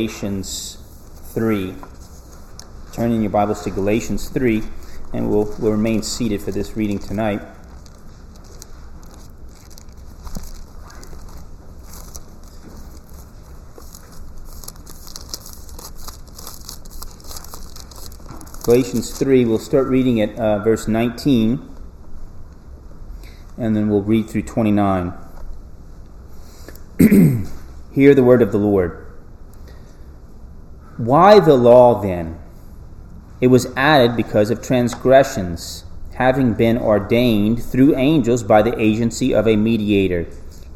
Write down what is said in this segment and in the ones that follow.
Galatians 3. Turn in your Bibles to Galatians 3, and we'll, we'll remain seated for this reading tonight. Galatians 3, we'll start reading at uh, verse 19, and then we'll read through 29. Hear the word of the Lord. Why the law then? It was added because of transgressions, having been ordained through angels by the agency of a mediator,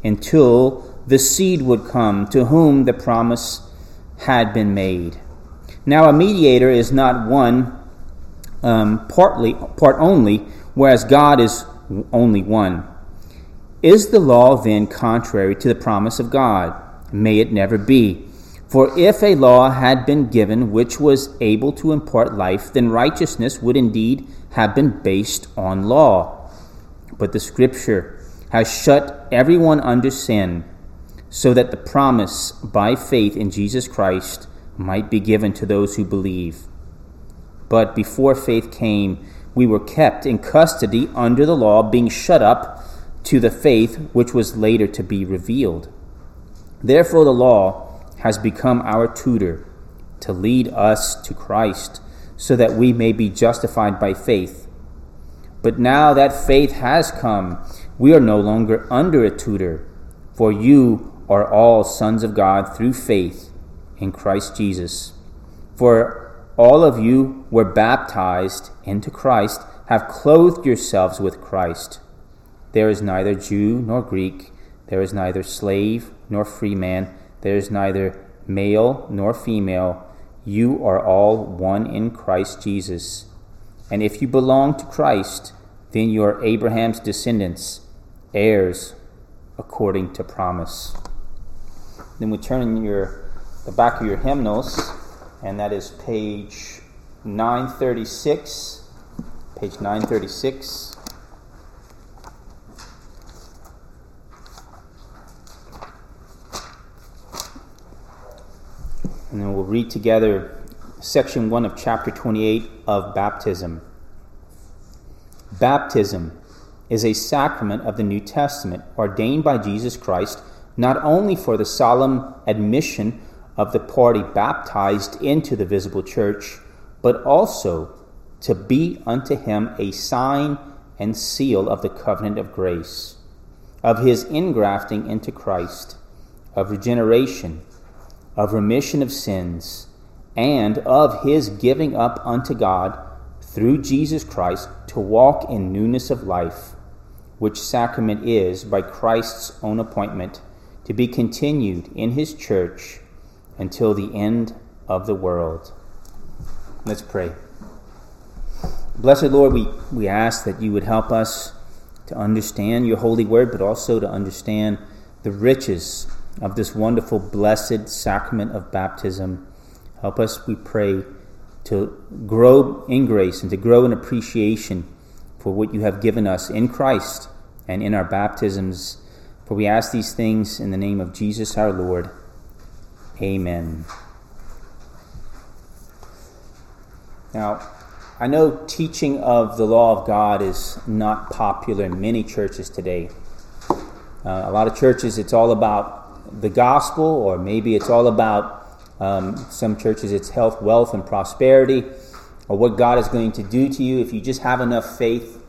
until the seed would come to whom the promise had been made. Now, a mediator is not one um, partly, part only, whereas God is only one. Is the law then contrary to the promise of God? May it never be. For if a law had been given which was able to impart life, then righteousness would indeed have been based on law. But the Scripture has shut everyone under sin, so that the promise by faith in Jesus Christ might be given to those who believe. But before faith came, we were kept in custody under the law, being shut up to the faith which was later to be revealed. Therefore, the law has become our tutor to lead us to Christ, so that we may be justified by faith. But now that faith has come, we are no longer under a tutor, for you are all sons of God through faith in Christ Jesus. For all of you were baptized into Christ, have clothed yourselves with Christ. There is neither Jew nor Greek, there is neither slave nor free man there is neither male nor female. You are all one in Christ Jesus. And if you belong to Christ, then you are Abraham's descendants, heirs according to promise. Then we turn in your the back of your hymnals, and that is page 936. Page 936. And then we'll read together section 1 of chapter 28 of baptism. Baptism is a sacrament of the New Testament ordained by Jesus Christ not only for the solemn admission of the party baptized into the visible church, but also to be unto him a sign and seal of the covenant of grace, of his ingrafting into Christ, of regeneration of remission of sins, and of his giving up unto God through Jesus Christ to walk in newness of life, which sacrament is, by Christ's own appointment, to be continued in his church until the end of the world. Let's pray. Blessed Lord, we, we ask that you would help us to understand your holy word, but also to understand the riches of this wonderful, blessed sacrament of baptism. Help us, we pray, to grow in grace and to grow in appreciation for what you have given us in Christ and in our baptisms. For we ask these things in the name of Jesus our Lord. Amen. Now, I know teaching of the law of God is not popular in many churches today. Uh, a lot of churches, it's all about the gospel, or maybe it's all about um, some churches, it's health, wealth, and prosperity, or what God is going to do to you if you just have enough faith,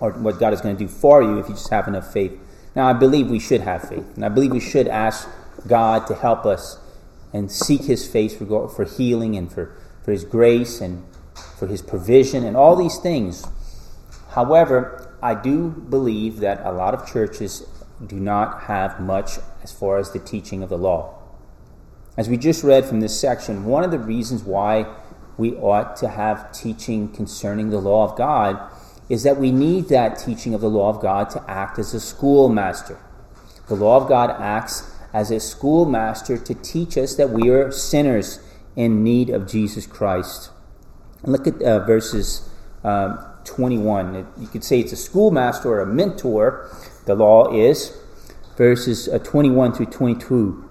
or what God is going to do for you if you just have enough faith. Now, I believe we should have faith, and I believe we should ask God to help us and seek His face for, for healing and for, for His grace and for His provision and all these things. However, I do believe that a lot of churches do not have much as far as the teaching of the law. As we just read from this section, one of the reasons why we ought to have teaching concerning the law of God is that we need that teaching of the law of God to act as a schoolmaster. The law of God acts as a schoolmaster to teach us that we are sinners in need of Jesus Christ. Look at uh, verses uh, 21. You could say it's a schoolmaster or a mentor the law is, verses uh, 21 through 22.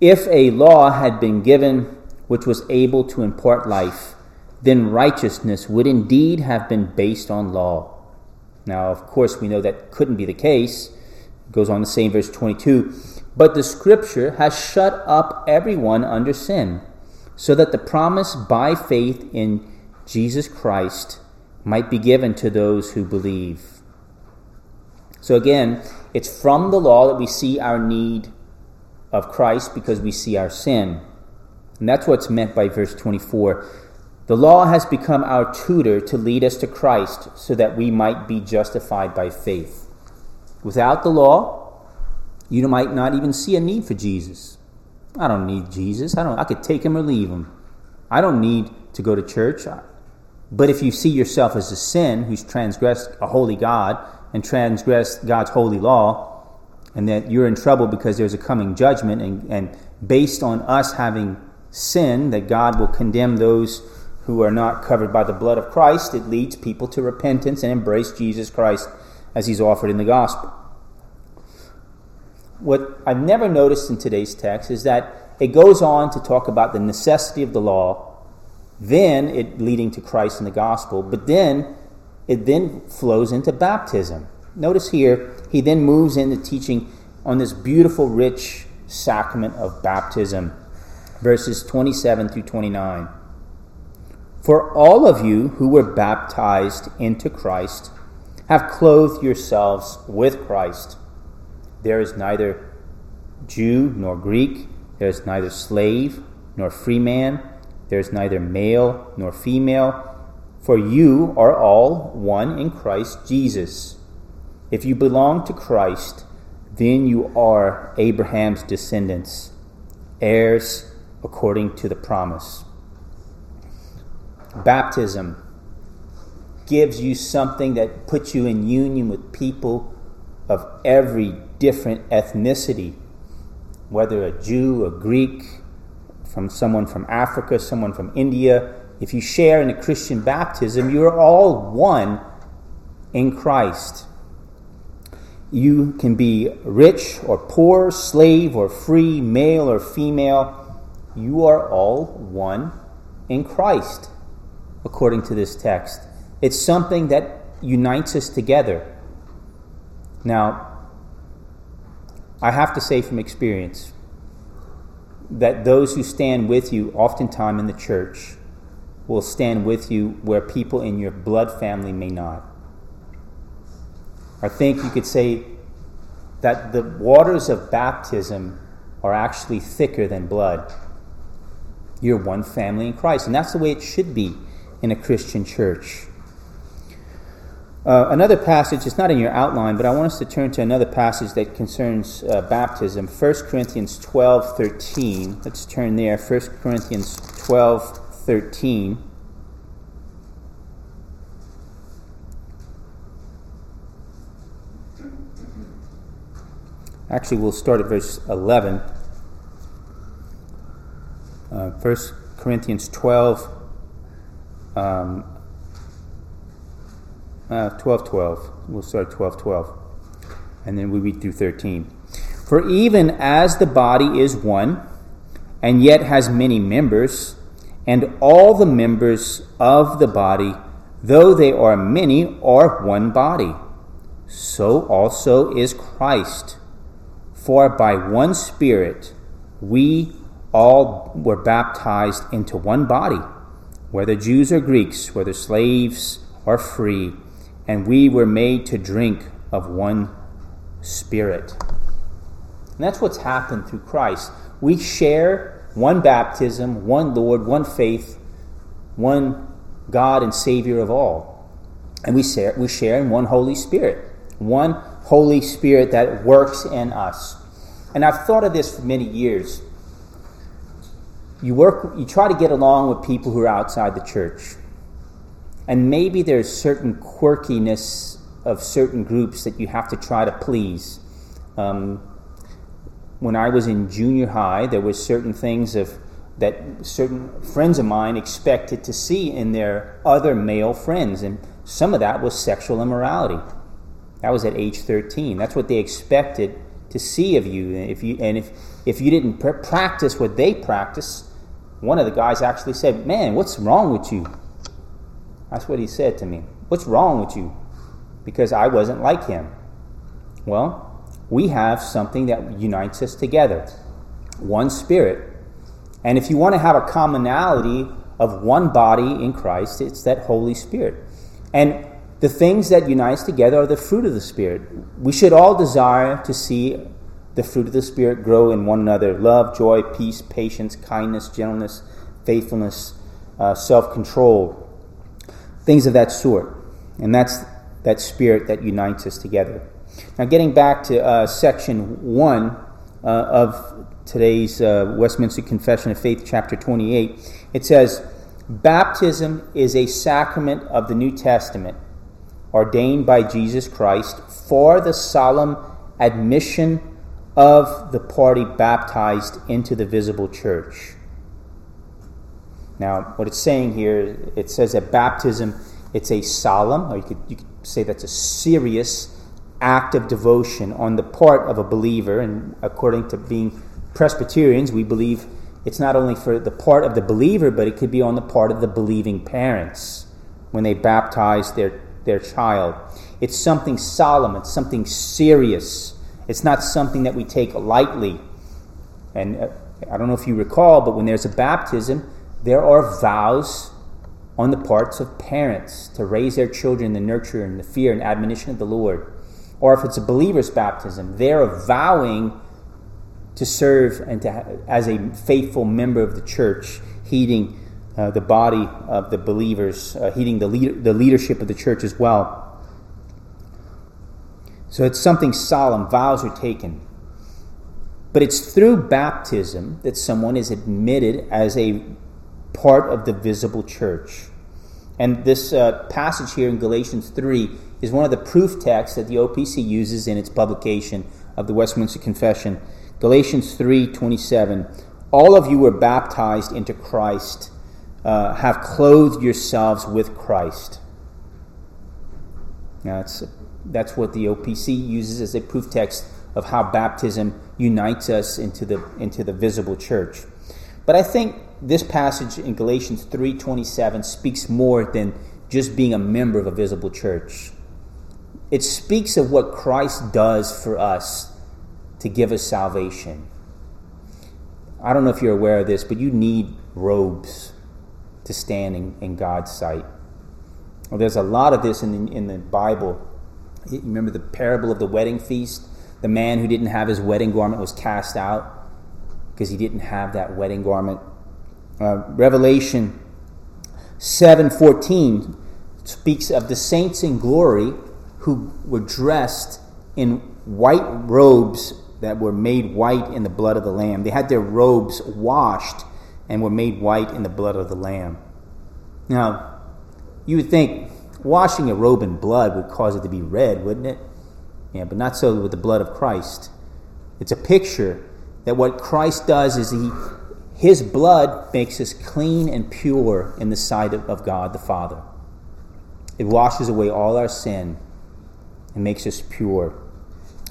If a law had been given which was able to impart life, then righteousness would indeed have been based on law. Now, of course, we know that couldn't be the case. It goes on to say in verse 22 But the scripture has shut up everyone under sin, so that the promise by faith in Jesus Christ might be given to those who believe. So again, it's from the law that we see our need of Christ because we see our sin. And that's what's meant by verse 24. The law has become our tutor to lead us to Christ so that we might be justified by faith. Without the law, you might not even see a need for Jesus. I don't need Jesus. I don't I could take him or leave him. I don't need to go to church. But if you see yourself as a sin who's transgressed a holy God and transgress God's holy law, and that you're in trouble because there's a coming judgment, and, and based on us having sin, that God will condemn those who are not covered by the blood of Christ, it leads people to repentance and embrace Jesus Christ as he's offered in the gospel. What I've never noticed in today's text is that it goes on to talk about the necessity of the law, then it leading to Christ in the gospel, but then it then flows into baptism. Notice here, he then moves into teaching on this beautiful, rich sacrament of baptism, verses 27 through 29. For all of you who were baptized into Christ have clothed yourselves with Christ. There is neither Jew nor Greek, there is neither slave nor free man, there is neither male nor female, for you are all one in Christ Jesus. If you belong to Christ, then you are Abraham's descendants, heirs according to the promise. Baptism gives you something that puts you in union with people of every different ethnicity, whether a Jew, a Greek, from someone from Africa, someone from India. If you share in a Christian baptism, you are all one in Christ. You can be rich or poor, slave or free, male or female. You are all one in Christ, according to this text. It's something that unites us together. Now, I have to say from experience that those who stand with you, oftentimes in the church, will stand with you where people in your blood family may not. I think you could say that the waters of baptism are actually thicker than blood. You're one family in Christ, and that's the way it should be in a Christian church. Uh, another passage, it's not in your outline, but I want us to turn to another passage that concerns uh, baptism 1 Corinthians 12 13. Let's turn there. 1 Corinthians 12 13. Actually, we'll start at verse 11. Uh, 1 Corinthians 12, um, uh, 12 12. We'll start 12 12. And then we read through 13. For even as the body is one, and yet has many members, and all the members of the body, though they are many, are one body, so also is Christ. For by one Spirit we all were baptized into one body, whether Jews or Greeks, whether slaves or free, and we were made to drink of one Spirit. And that's what's happened through Christ. We share one baptism, one Lord, one faith, one God and Savior of all. And we share, we share in one Holy Spirit, one Holy Spirit that works in us. And I've thought of this for many years. You work you try to get along with people who are outside the church. And maybe there's certain quirkiness of certain groups that you have to try to please. Um, when I was in junior high, there was certain things of that certain friends of mine expected to see in their other male friends, and some of that was sexual immorality. That was at age 13. That's what they expected to see of you. If you and if if you didn't pr- practice what they practice, one of the guys actually said, "Man, what's wrong with you?" That's what he said to me. What's wrong with you? Because I wasn't like him. Well, we have something that unites us together one spirit. And if you want to have a commonality of one body in Christ, it's that Holy Spirit. And the things that unite us together are the fruit of the Spirit. We should all desire to see the fruit of the Spirit grow in one another love, joy, peace, patience, kindness, gentleness, faithfulness, uh, self control, things of that sort. And that's that Spirit that unites us together. Now, getting back to uh, section 1 uh, of today's uh, Westminster Confession of Faith, chapter 28, it says, Baptism is a sacrament of the New Testament ordained by Jesus Christ for the solemn admission of the party baptized into the visible church. Now, what it's saying here, it says that baptism, it's a solemn, or you could, you could say that's a serious act of devotion on the part of a believer. And according to being Presbyterians, we believe it's not only for the part of the believer, but it could be on the part of the believing parents when they baptize their, their child. It's something solemn, it's something serious. It's not something that we take lightly. And uh, I don't know if you recall, but when there's a baptism, there are vows on the parts of parents to raise their children in the nurture and the fear and admonition of the Lord. Or if it's a believer's baptism, they're vowing to serve and to as a faithful member of the church, heeding uh, the body of the believers, uh, heeding the, the leadership of the church as well. So it's something solemn. Vows are taken. But it's through baptism that someone is admitted as a part of the visible church. And this uh, passage here in Galatians 3 is one of the proof texts that the OPC uses in its publication of the Westminster Confession. Galatians 3:27 All of you were baptized into Christ, uh, have clothed yourselves with Christ. Now, that's, that's what the OPC uses as a proof text of how baptism unites us into the, into the visible church. But I think this passage in Galatians 3:27 speaks more than just being a member of a visible church. It speaks of what Christ does for us to give us salvation. I don't know if you're aware of this, but you need robes to stand in, in God's sight. Well, there's a lot of this in the, in the Bible. You remember the parable of the wedding feast? The man who didn't have his wedding garment was cast out because he didn't have that wedding garment. Uh, Revelation 7:14 speaks of the saints in glory who were dressed in white robes that were made white in the blood of the lamb. They had their robes washed and were made white in the blood of the lamb. Now, you would think washing a robe in blood would cause it to be red, wouldn't it? Yeah, but not so with the blood of Christ. It's a picture that what Christ does is he his blood makes us clean and pure in the sight of, of God the Father. It washes away all our sin and makes us pure.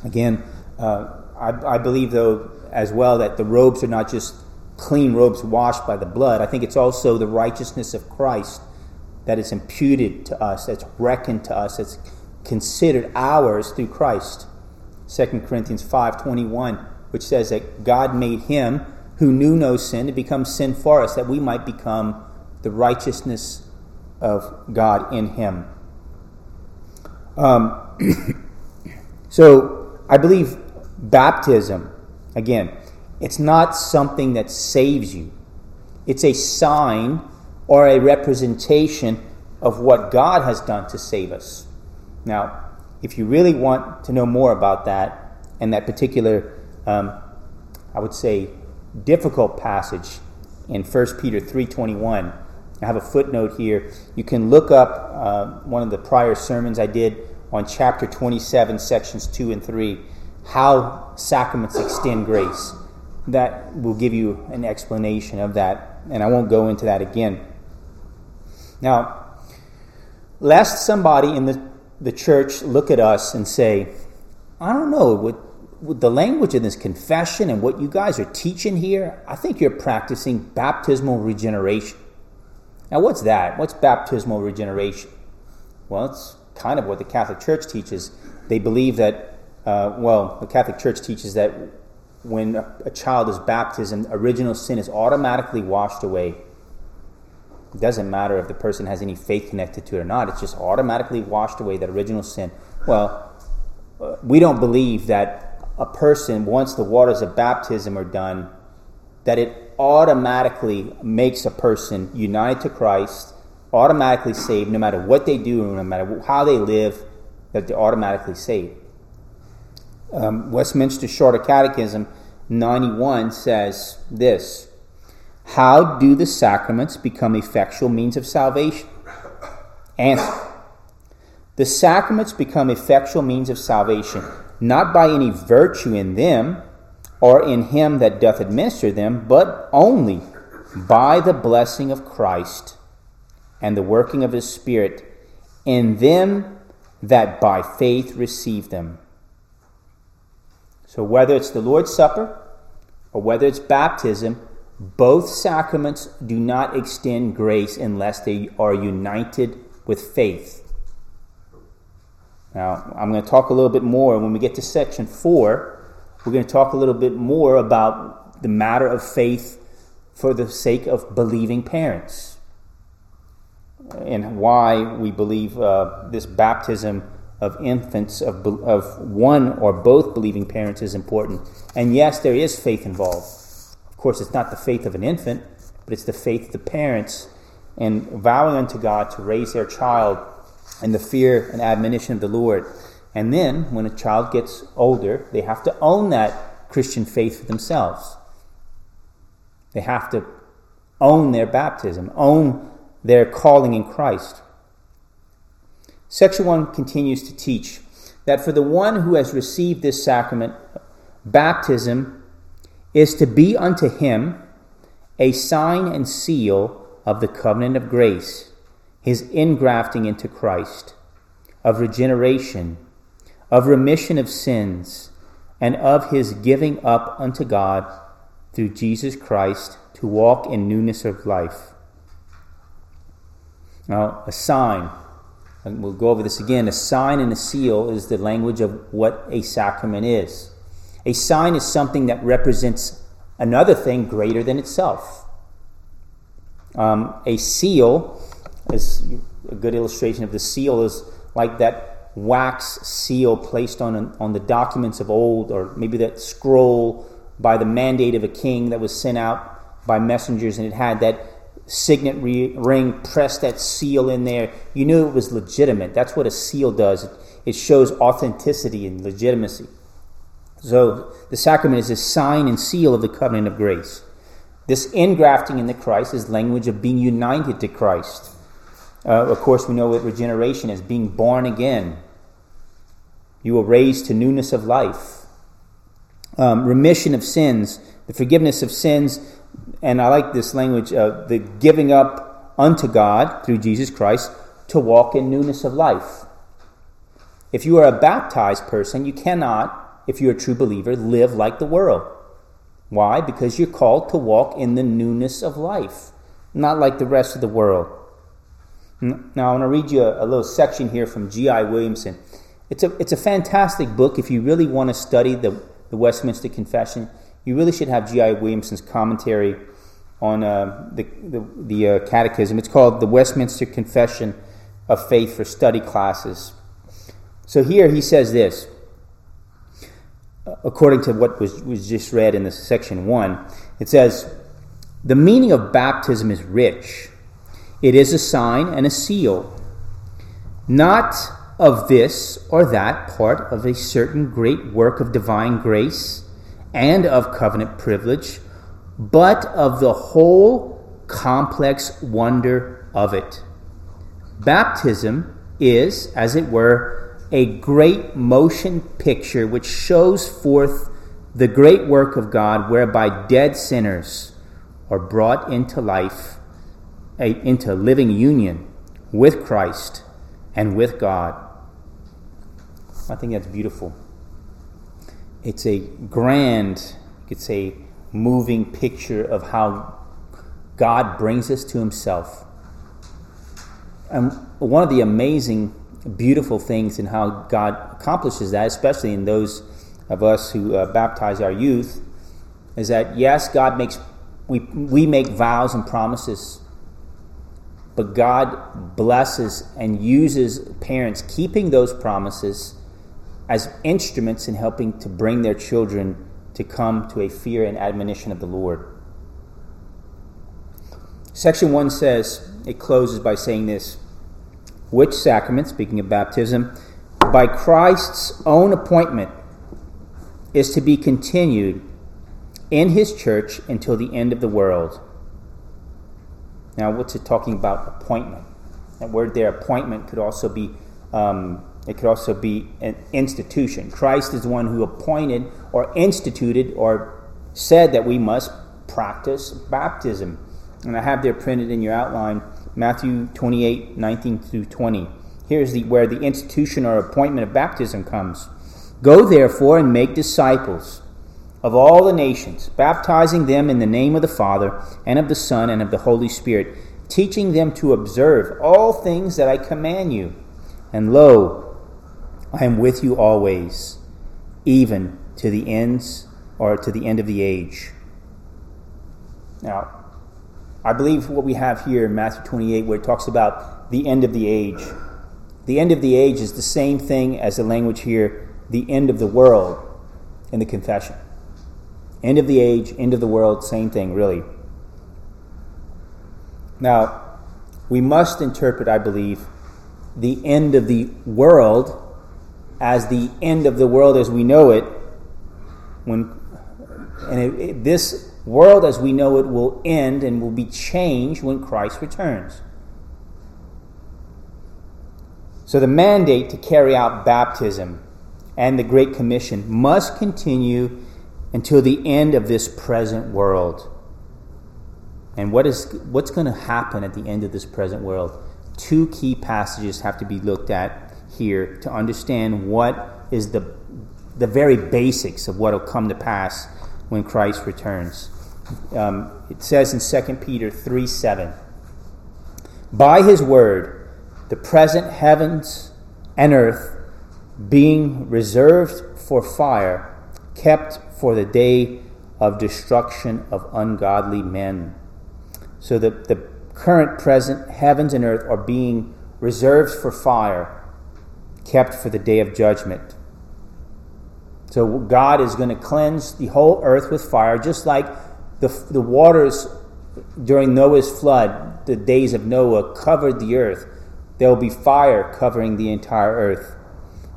Again, uh, I, I believe, though, as well, that the robes are not just clean robes washed by the blood. I think it's also the righteousness of Christ that is imputed to us, that's reckoned to us, that's considered ours through Christ. 2 Corinthians 5:21, which says that God made him who knew no sin to become sin for us, that we might become the righteousness of God in him. Um, so I believe baptism, again, it's not something that saves you, it's a sign or a representation of what God has done to save us. Now, if you really want to know more about that and that particular, um, I would say, difficult passage in 1 Peter 3.21, I have a footnote here. You can look up uh, one of the prior sermons I did on chapter 27, sections 2 and 3, how sacraments extend grace. That will give you an explanation of that, and I won't go into that again. Now, lest somebody in the, the church look at us and say, I don't know, what, with the language in this confession and what you guys are teaching here, I think you're practicing baptismal regeneration. Now, what's that? What's baptismal regeneration? Well, it's kind of what the Catholic Church teaches. They believe that, uh, well, the Catholic Church teaches that when a, child is baptized, original sin is automatically washed away. It doesn't matter if the person has any faith connected to it or not, it's just automatically washed away, that original sin. Well, uh, we don't believe that a person, once the waters of baptism are done, that it automatically makes a person united to Christ, automatically saved, no matter what they do, no matter how they live, that they're automatically saved. Um, Westminster Shorter Catechism 91 says this How do the sacraments become effectual means of salvation? Answer The sacraments become effectual means of salvation not by any virtue in them or in him that doth administer them, but only by the blessing of Christ and the working of his Spirit in them that by faith receive them. So, whether it's the Lord's Supper or whether it's baptism, both sacraments do not extend grace unless they are united with faith. Now, I'm going to talk a little bit more when we get to section 4. We're going to talk a little bit more about the matter of faith for the sake of believing parents and why we believe uh, this baptism of infants, of, of one or both believing parents, is important. And yes, there is faith involved. Of course, it's not the faith of an infant, but it's the faith of the parents and vowing unto God to raise their child in the fear and admonition of the Lord. And then, when a child gets older, they have to own that Christian faith for themselves. They have to own their baptism, own their calling in Christ. Section 1 continues to teach that for the one who has received this sacrament, baptism is to be unto him a sign and seal of the covenant of grace, his ingrafting into Christ, of regeneration, of remission of sins, and of his giving up unto God through Jesus Christ to walk in newness of life. Now, a sign and we'll go over this again, a sign and a seal is the language of what a sacrament is. A sign is something that represents another thing greater than itself. Um, a seal is a good illustration of the seal is like that wax seal placed on, on the documents of old, or maybe that scroll by the mandate of a king that was sent out by messengers, and it had that signet ring, pressed that seal in there. You knew it was legitimate. That's what a seal does. It shows authenticity and legitimacy. So the sacrament is a sign and seal of the covenant of grace. This ingrafting in the Christ is language of being united to Christ. Uh, of course, we know what regeneration is being born again. You were raised to newness of life. Um, remission of sins, the forgiveness of sins and I like this language, uh, the giving up unto God through Jesus Christ to walk in newness of life. If you are a baptized person, you cannot, if you're a true believer, live like the world. Why? Because you're called to walk in the newness of life, not like the rest of the world. Now, I want to read you a, a little section here from G.I. Williamson. It's a, it's a fantastic book if you really want to study the, the Westminster Confession you really should have G.I. Williamson's commentary on uh, the, the, the uh, Catechism. It's called The Westminster Confession of Faith for Study Classes. So here he says this, according to what was, was just read in the section 1. It says, The meaning of baptism is rich. It is a sign and a seal, not of this or that part of a certain great work of divine grace and of covenant privilege, but of the whole complex wonder of it. Baptism is, as it were, a great motion picture which shows forth the great work of God whereby dead sinners are brought into life, into living union with Christ and with God. I think that's beautiful. it's a grand, you could say, moving picture of how God brings us to Himself. And one of the amazing, beautiful things in how God accomplishes that, especially in those of us who uh, baptize our youth, is that yes, God makes we we make vows and promises, but God blesses and uses parents keeping those promises as instruments in helping to bring their children to come to a fear and admonition of the Lord. Section 1 says, it closes by saying this Which sacrament, speaking of baptism, by Christ's own appointment, is to be continued in his church until the end of the world. Now, what's it talking about? Appointment. That word there, appointment, could also be um, it could also be an institution. Christ is the one who appointed or instituted or said that we must practice baptism. And I have there printed in your outline Matthew 28 19 through 20. Here's the, where the institution or appointment of baptism comes. Go therefore and make disciples of all the nations, baptizing them in the name of the Father, and of the Son, and of the Holy Spirit, teaching them to observe all things that I command you. And lo, I am with you always, even to the ends or to the end of the age. Now, I believe what we have here in Matthew 28, where it talks about the end of the age. The end of the age is the same thing as the language here, the end of the world in the confession. End of the age, end of the world, same thing, really. Now, we must interpret, I believe, the end of the world as the end of the world as we know it, when and it, it, this world as we know it will end and will be changed when Christ returns. So the mandate to carry out baptism and the Great Commission must continue until the end of this present world. And what is what's going to happen at the end of this present world? Two key passages have to be looked at here to understand what is the, the very basics of what will come to pass when Christ returns. Um, it says in 2 Peter 3 7, By his word, the present heavens and earth being reserved for fire, kept for the day of destruction of ungodly men. So the, the current present heavens and earth are being reserved for fire kept for the day of judgment. So God is going to cleanse the whole earth with fire, just like the, the waters during Noah's flood, the days of Noah, covered the earth. There will be fire covering the entire earth.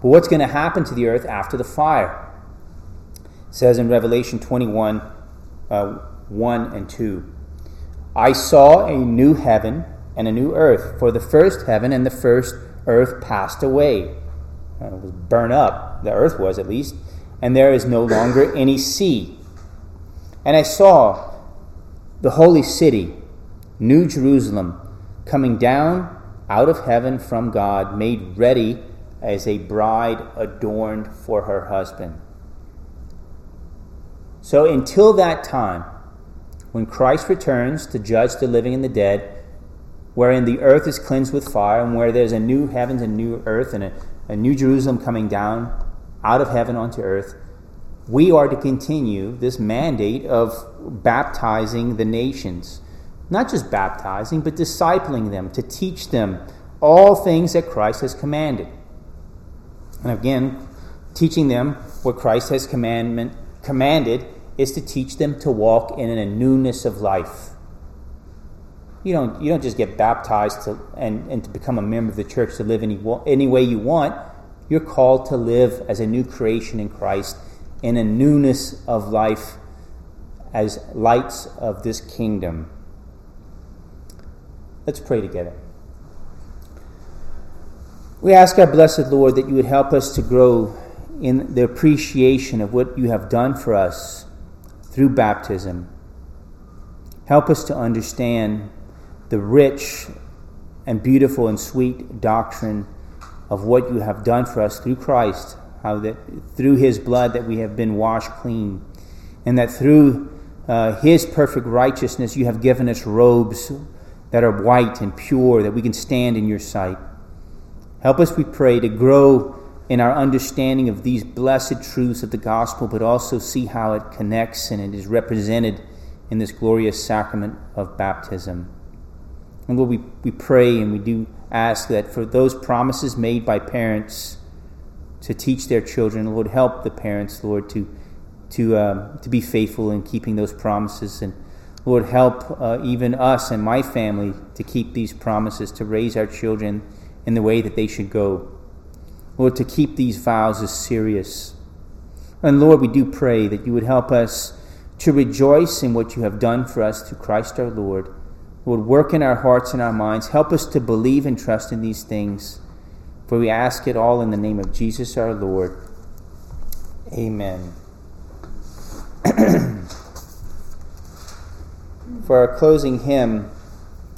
But what's going to happen to the earth after the fire? It says in Revelation 21 uh, 1 and 2 I saw a new heaven and a new earth, for the first heaven and the first earth passed away uh, was burned up, the earth was at least, and there is no longer any sea. And I saw the holy city, New Jerusalem, coming down out of heaven from God, made ready as a bride adorned for her husband. So until that time, when Christ returns to judge the living and the dead, wherein the earth is cleansed with fire, and where there's a new heavens and new earth and a a new Jerusalem coming down out of heaven onto earth, we are to continue this mandate of baptizing the nations. Not just baptizing, but discipling them, to teach them all things that Christ has commanded. And again, teaching them what Christ has commandment, commanded is to teach them to walk in a newness of life. You don't, you don't just get baptized to, and, and to become a member of the church to live any, any way you want. You're called to live as a new creation in Christ in a newness of life as lights of this kingdom. Let's pray together. We ask our blessed Lord that you would help us to grow in the appreciation of what you have done for us through baptism. Help us to understand the rich and beautiful and sweet doctrine of what you have done for us through Christ how that through his blood that we have been washed clean, and that through uh, his perfect righteousness you have given us robes that are white and pure, that we can stand in your sight. Help us, we pray, to grow in our understanding of these blessed truths of the gospel, but also see how it connects and it is represented in this glorious sacrament of baptism. And Lord, we, we pray and we do ask that for those promises made by parents to teach their children, Lord, help the parents, Lord, to, to, uh, to be faithful in keeping those promises. And Lord, help uh, even us and my family to keep these promises, to raise our children in the way that they should go. Lord, to keep these vows as serious. And Lord, we do pray that you would help us to rejoice in what you have done for us through Christ our Lord. Lord, work in our hearts and our minds. Help us to believe and trust in these things. For we ask it all in the name of Jesus our Lord. Amen. for our closing hymn,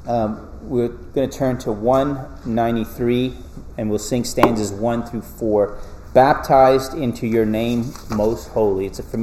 um, we're going to turn to 193 and we'll sing stanzas 1 through 4. Baptized into your name most holy. It's a familiar